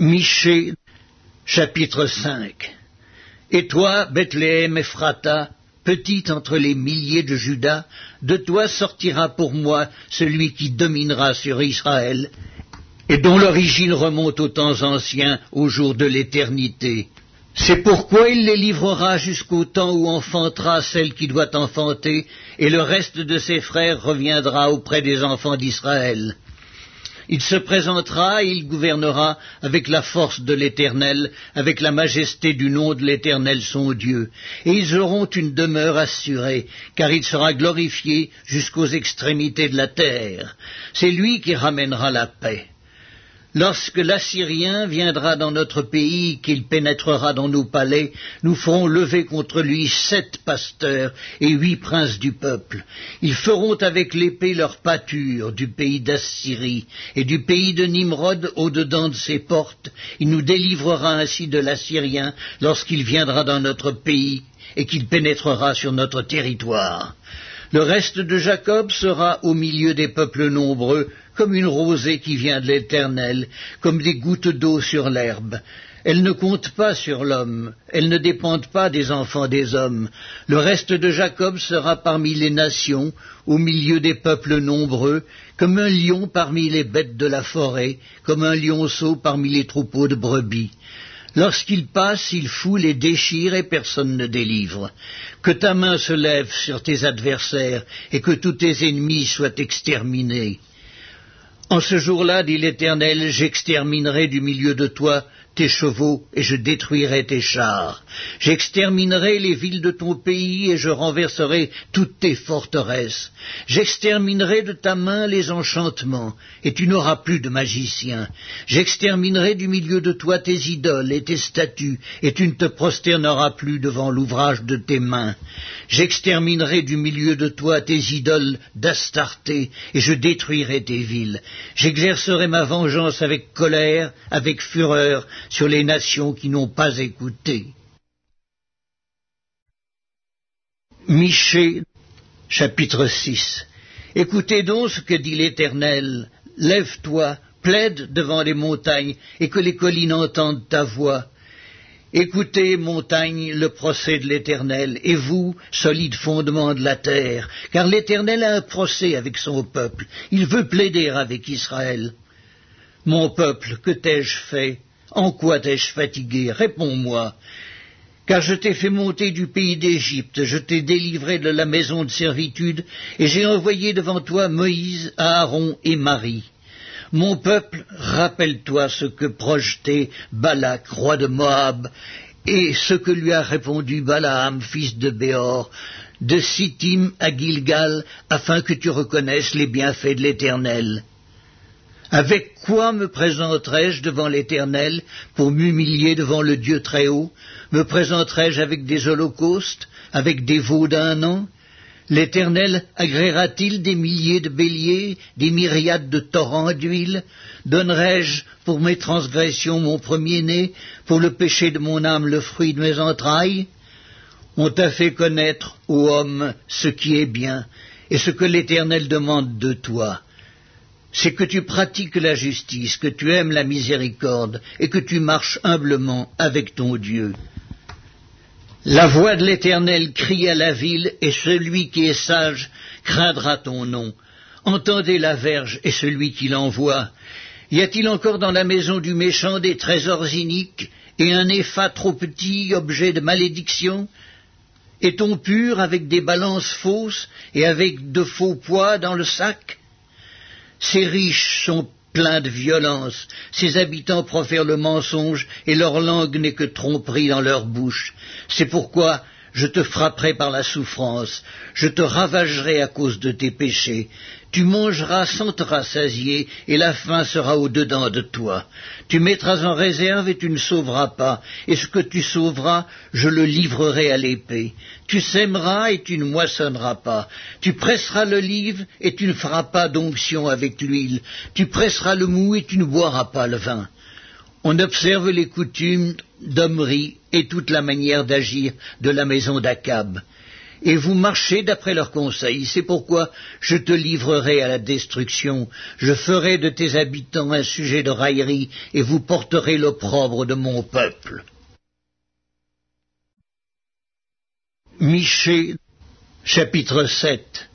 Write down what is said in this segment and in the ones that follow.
Michée, chapitre 5 Et toi, Bethléem Ephrata, petite entre les milliers de Judas, de toi sortira pour moi celui qui dominera sur Israël, et dont l'origine remonte aux temps anciens, au jour de l'éternité. C'est pourquoi il les livrera jusqu'au temps où enfantera celle qui doit enfanter, et le reste de ses frères reviendra auprès des enfants d'Israël. Il se présentera et il gouvernera avec la force de l'Éternel, avec la majesté du nom de l'Éternel son Dieu. Et ils auront une demeure assurée, car il sera glorifié jusqu'aux extrémités de la terre. C'est lui qui ramènera la paix. Lorsque l'Assyrien viendra dans notre pays, qu'il pénétrera dans nos palais, nous ferons lever contre lui sept pasteurs et huit princes du peuple. Ils feront avec l'épée leur pâture du pays d'Assyrie et du pays de Nimrod au-dedans de ses portes. Il nous délivrera ainsi de l'Assyrien lorsqu'il viendra dans notre pays et qu'il pénétrera sur notre territoire. Le reste de Jacob sera au milieu des peuples nombreux, comme une rosée qui vient de l'Éternel, comme des gouttes d'eau sur l'herbe. Elles ne comptent pas sur l'homme, elles ne dépendent pas des enfants des hommes. Le reste de Jacob sera parmi les nations, au milieu des peuples nombreux, comme un lion parmi les bêtes de la forêt, comme un lionceau parmi les troupeaux de brebis. Lorsqu'il passe, il foule et déchire et personne ne délivre. Que ta main se lève sur tes adversaires et que tous tes ennemis soient exterminés. En ce jour-là, dit l'Éternel, j'exterminerai du milieu de toi tes chevaux et je détruirai tes chars. J'exterminerai les villes de ton pays et je renverserai toutes tes forteresses. J'exterminerai de ta main les enchantements et tu n'auras plus de magiciens. J'exterminerai du milieu de toi tes idoles et tes statues et tu ne te prosterneras plus devant l'ouvrage de tes mains. J'exterminerai du milieu de toi tes idoles d'Astarté et je détruirai tes villes. J'exercerai ma vengeance avec colère, avec fureur, sur les nations qui n'ont pas écouté. Michée, chapitre 6 Écoutez donc ce que dit l'Éternel. Lève-toi, plaide devant les montagnes, et que les collines entendent ta voix. Écoutez, montagnes, le procès de l'Éternel, et vous, solides fondements de la terre, car l'Éternel a un procès avec son peuple, il veut plaider avec Israël. Mon peuple, que t'ai-je fait? En quoi t'ai-je fatigué? Réponds-moi. Car je t'ai fait monter du pays d'Égypte, je t'ai délivré de la maison de servitude, et j'ai envoyé devant toi Moïse, Aaron et Marie. Mon peuple, rappelle-toi ce que projetait Balak, roi de Moab, et ce que lui a répondu Balaam, fils de Béor, de Sittim à Gilgal, afin que tu reconnaisses les bienfaits de l'Éternel. Avec quoi me présenterai-je devant l'Éternel pour m'humilier devant le Dieu très haut Me présenterai-je avec des holocaustes, avec des veaux d'un an? L'Éternel agréera-t-il des milliers de béliers, des myriades de torrents d'huile? Donnerai-je pour mes transgressions mon premier-né, pour le péché de mon âme le fruit de mes entrailles? On t'a fait connaître, ô homme, ce qui est bien, et ce que l'Éternel demande de toi c'est que tu pratiques la justice, que tu aimes la miséricorde, et que tu marches humblement avec ton Dieu. La voix de l'Éternel crie à la ville, et celui qui est sage craindra ton nom. Entendez la verge et celui qui l'envoie. Y a-t-il encore dans la maison du méchant des trésors iniques, et un épha trop petit, objet de malédiction? Est-on pur avec des balances fausses et avec de faux poids dans le sac? Ces riches sont pleins de violence, ces habitants profèrent le mensonge, et leur langue n'est que tromperie dans leur bouche. C'est pourquoi je te frapperai par la souffrance, je te ravagerai à cause de tes péchés. Tu mangeras sans te rassasier, et la faim sera au-dedans de toi. Tu mettras en réserve et tu ne sauveras pas, et ce que tu sauveras, je le livrerai à l'épée. Tu sèmeras et tu ne moissonneras pas. Tu presseras l'olive et tu ne feras pas d'onction avec l'huile. Tu presseras le mou et tu ne boiras pas le vin. On observe les coutumes d'Omri et toute la manière d'agir de la maison d'Akab. et vous marchez d'après leurs conseils. C'est pourquoi je te livrerai à la destruction. Je ferai de tes habitants un sujet de raillerie, et vous porterez l'opprobre de mon peuple. Michée, chapitre 7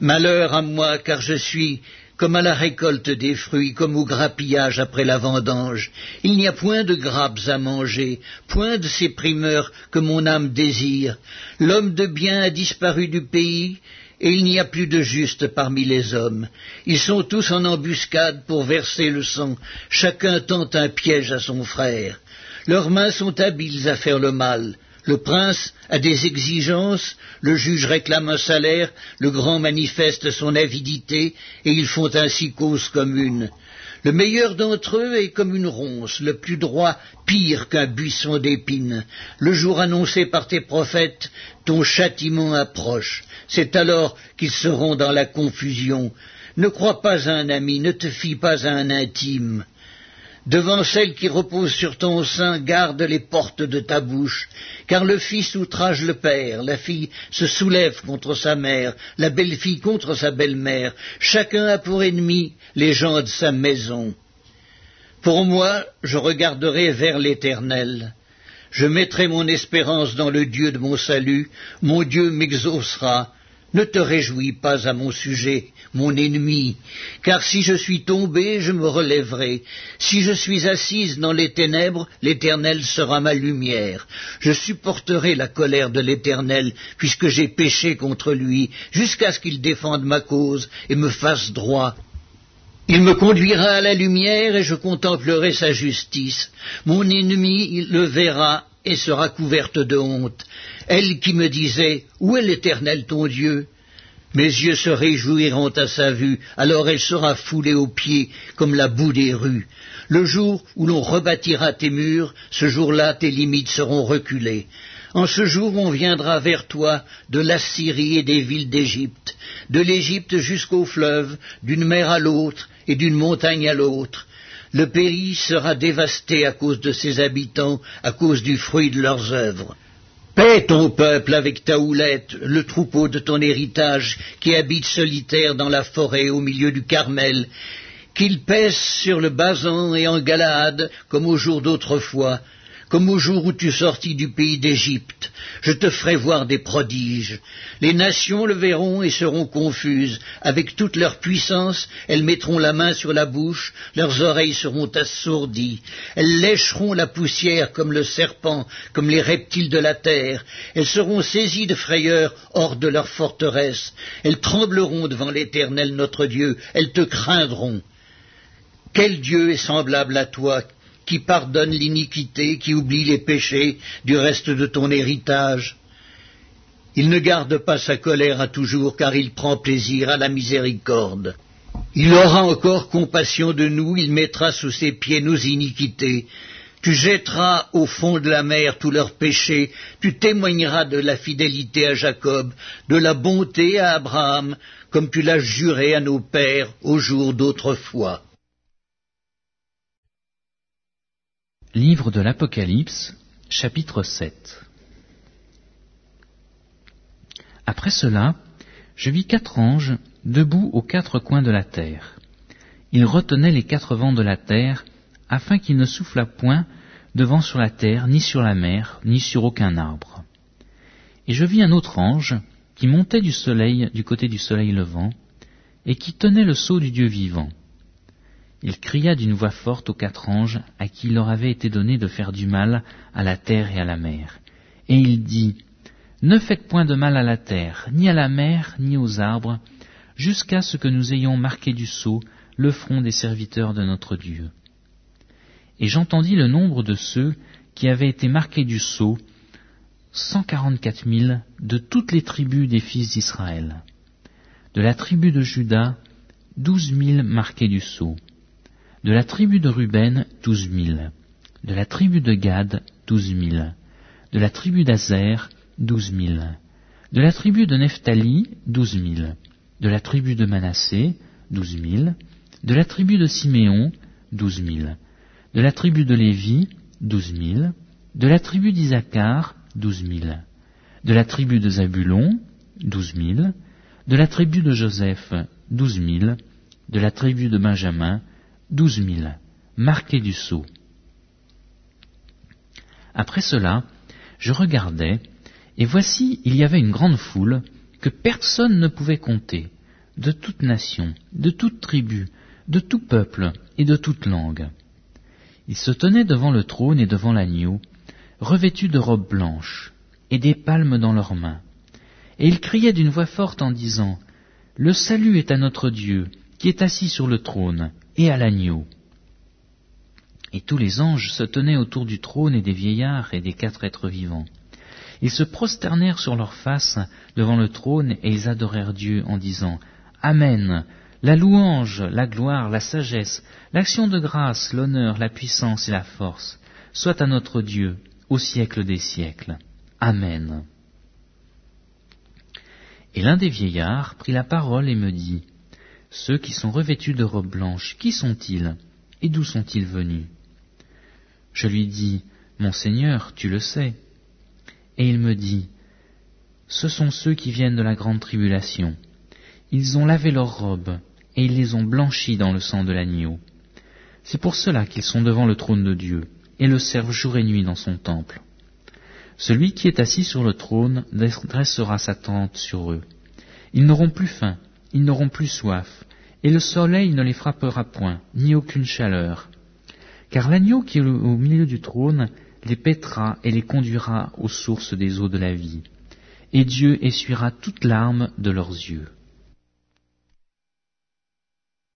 Malheur à moi, car je suis comme à la récolte des fruits, comme au grappillage après la vendange. Il n'y a point de grappes à manger, point de ces primeurs que mon âme désire. L'homme de bien a disparu du pays, et il n'y a plus de juste parmi les hommes. Ils sont tous en embuscade pour verser le sang, chacun tente un piège à son frère. Leurs mains sont habiles à faire le mal. Le prince a des exigences, le juge réclame un salaire, le grand manifeste son avidité, et ils font ainsi cause commune. Le meilleur d'entre eux est comme une ronce, le plus droit pire qu'un buisson d'épines. Le jour annoncé par tes prophètes, ton châtiment approche. C'est alors qu'ils seront dans la confusion. Ne crois pas à un ami, ne te fie pas à un intime. Devant celle qui repose sur ton sein, garde les portes de ta bouche, car le fils outrage le père, la fille se soulève contre sa mère, la belle-fille contre sa belle-mère, chacun a pour ennemi les gens de sa maison. Pour moi, je regarderai vers l'Éternel. Je mettrai mon espérance dans le Dieu de mon salut, mon Dieu m'exaucera, ne te réjouis pas à mon sujet, mon ennemi, car si je suis tombé, je me relèverai. Si je suis assise dans les ténèbres, l'Éternel sera ma lumière. Je supporterai la colère de l'Éternel, puisque j'ai péché contre lui, jusqu'à ce qu'il défende ma cause et me fasse droit. Il me conduira à la lumière et je contemplerai sa justice. Mon ennemi le verra et sera couverte de honte. Elle qui me disait Où est l'Éternel ton Dieu? Mes yeux se réjouiront à sa vue, alors elle sera foulée aux pieds comme la boue des rues. Le jour où l'on rebâtira tes murs, ce jour-là tes limites seront reculées. En ce jour on viendra vers toi de l'Assyrie et des villes d'Égypte, de l'Égypte jusqu'au fleuve, d'une mer à l'autre et d'une montagne à l'autre. Le pays sera dévasté à cause de ses habitants, à cause du fruit de leurs œuvres. Paix ton peuple avec ta houlette, le troupeau de ton héritage, qui habite solitaire dans la forêt au milieu du Carmel, qu'il pèse sur le Basan et en Galaad, comme au jour d'autrefois, comme au jour où tu sortis du pays d'Égypte. Je te ferai voir des prodiges. Les nations le verront et seront confuses. Avec toute leur puissance, elles mettront la main sur la bouche, leurs oreilles seront assourdies. Elles lécheront la poussière comme le serpent, comme les reptiles de la terre. Elles seront saisies de frayeur hors de leur forteresse. Elles trembleront devant l'Éternel notre Dieu. Elles te craindront. Quel Dieu est semblable à toi qui pardonne l'iniquité, qui oublie les péchés du reste de ton héritage. Il ne garde pas sa colère à toujours, car il prend plaisir à la miséricorde. Il aura encore compassion de nous, il mettra sous ses pieds nos iniquités. Tu jetteras au fond de la mer tous leurs péchés, tu témoigneras de la fidélité à Jacob, de la bonté à Abraham, comme tu l'as juré à nos pères au jour d'autrefois. Livre de l'Apocalypse, chapitre 7 Après cela, je vis quatre anges debout aux quatre coins de la terre. Ils retenaient les quatre vents de la terre, afin qu'il ne soufflât point de vent sur la terre, ni sur la mer, ni sur aucun arbre. Et je vis un autre ange qui montait du soleil, du côté du soleil levant, et qui tenait le sceau du Dieu vivant. Il cria d'une voix forte aux quatre anges à qui il leur avait été donné de faire du mal à la terre et à la mer. Et il dit, Ne faites point de mal à la terre, ni à la mer, ni aux arbres, jusqu'à ce que nous ayons marqué du sceau le front des serviteurs de notre Dieu. Et j'entendis le nombre de ceux qui avaient été marqués du sceau, cent quarante-quatre mille de toutes les tribus des fils d'Israël. De la tribu de Juda, douze mille marqués du sceau de la tribu de Ruben, douze mille. De la tribu de Gad, douze mille. De la tribu d'Azer, douze mille. De la tribu de Nephtali, douze mille. De la tribu de Manassé, douze mille. De la tribu de Siméon, douze mille. De la tribu de Lévi, douze mille. De la tribu d'Isaacar, douze mille. De la tribu de Zabulon, douze mille. De la tribu de Joseph, douze mille. De la tribu de Benjamin, douze mille. Marqués du sceau. Après cela, je regardais, et voici, il y avait une grande foule que personne ne pouvait compter, de toute nation, de toute tribu, de tout peuple et de toute langue. Ils se tenaient devant le trône et devant l'agneau, revêtus de robes blanches, et des palmes dans leurs mains. Et ils criaient d'une voix forte en disant, Le salut est à notre Dieu, qui est assis sur le trône, et à l'agneau. Et tous les anges se tenaient autour du trône et des vieillards et des quatre êtres vivants. Ils se prosternèrent sur leurs faces devant le trône et ils adorèrent Dieu en disant Amen. La louange, la gloire, la sagesse, l'action de grâce, l'honneur, la puissance et la force soient à notre Dieu au siècle des siècles. Amen. Et l'un des vieillards prit la parole et me dit Ceux qui sont revêtus de robes blanches, qui sont-ils et d'où sont-ils venus? Je lui dis Mon Seigneur, tu le sais. Et il me dit, Ce sont ceux qui viennent de la grande tribulation. Ils ont lavé leurs robes, et ils les ont blanchis dans le sang de l'agneau. C'est pour cela qu'ils sont devant le trône de Dieu, et le servent jour et nuit dans son temple. Celui qui est assis sur le trône dressera sa tente sur eux. Ils n'auront plus faim, ils n'auront plus soif, et le soleil ne les frappera point, ni aucune chaleur. Car l'agneau qui est au milieu du trône les pètera et les conduira aux sources des eaux de la vie, et Dieu essuiera toute larmes de leurs yeux.